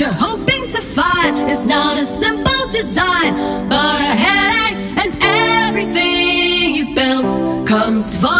you're hoping to find is not a simple design, but a headache, and everything you built comes falling.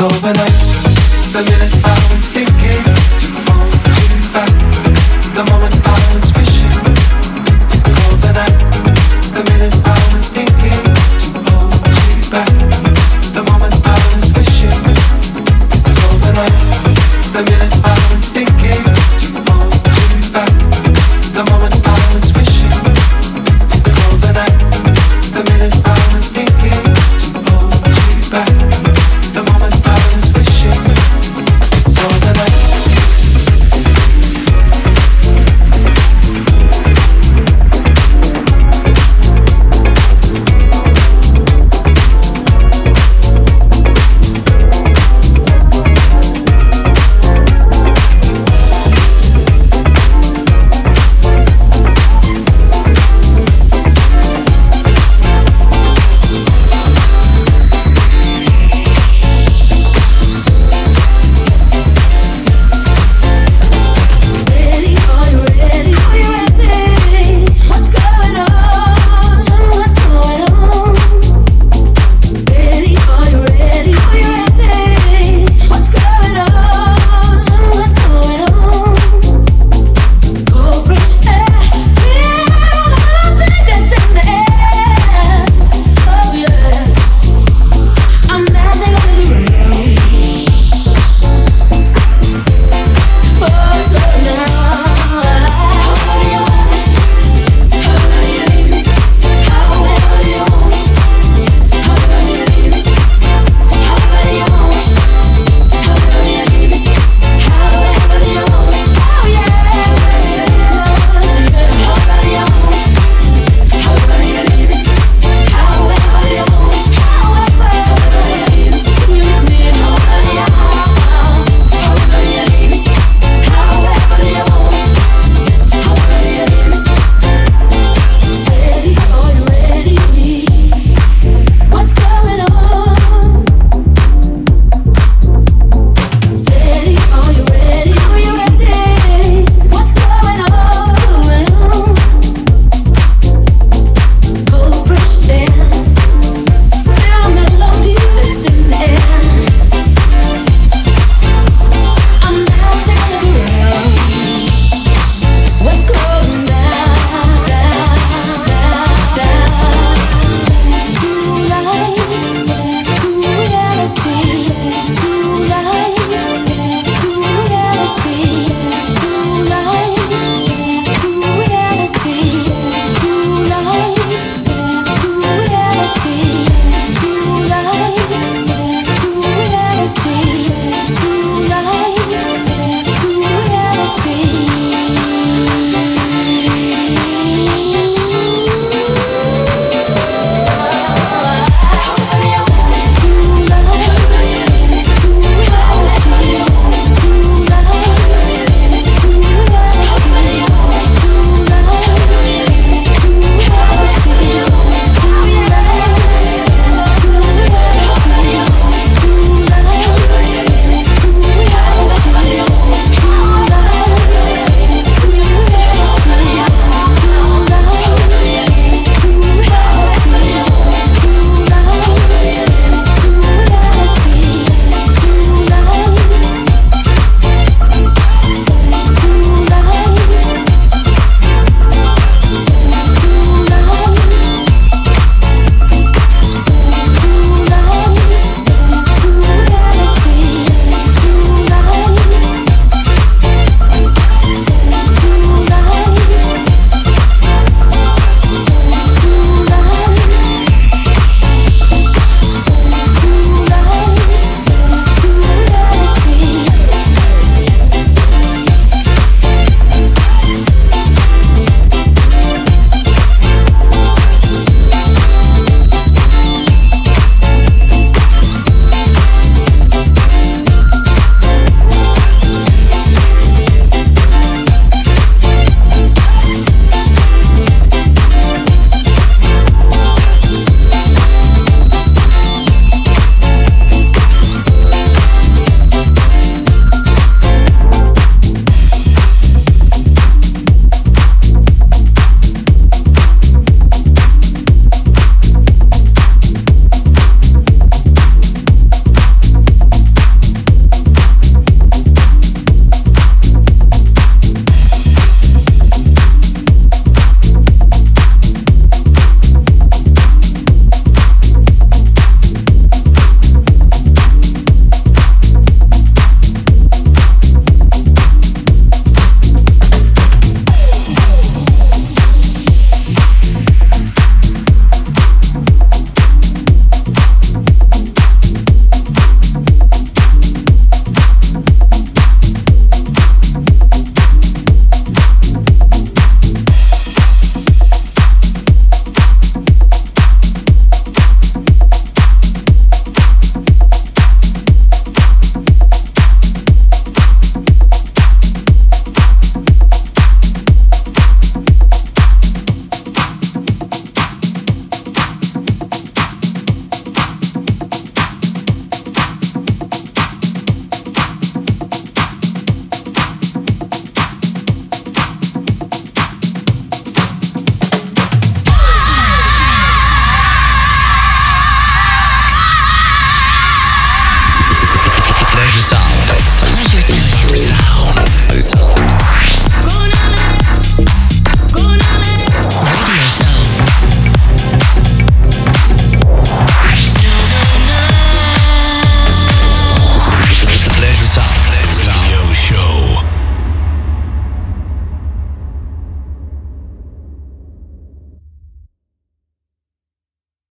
over now.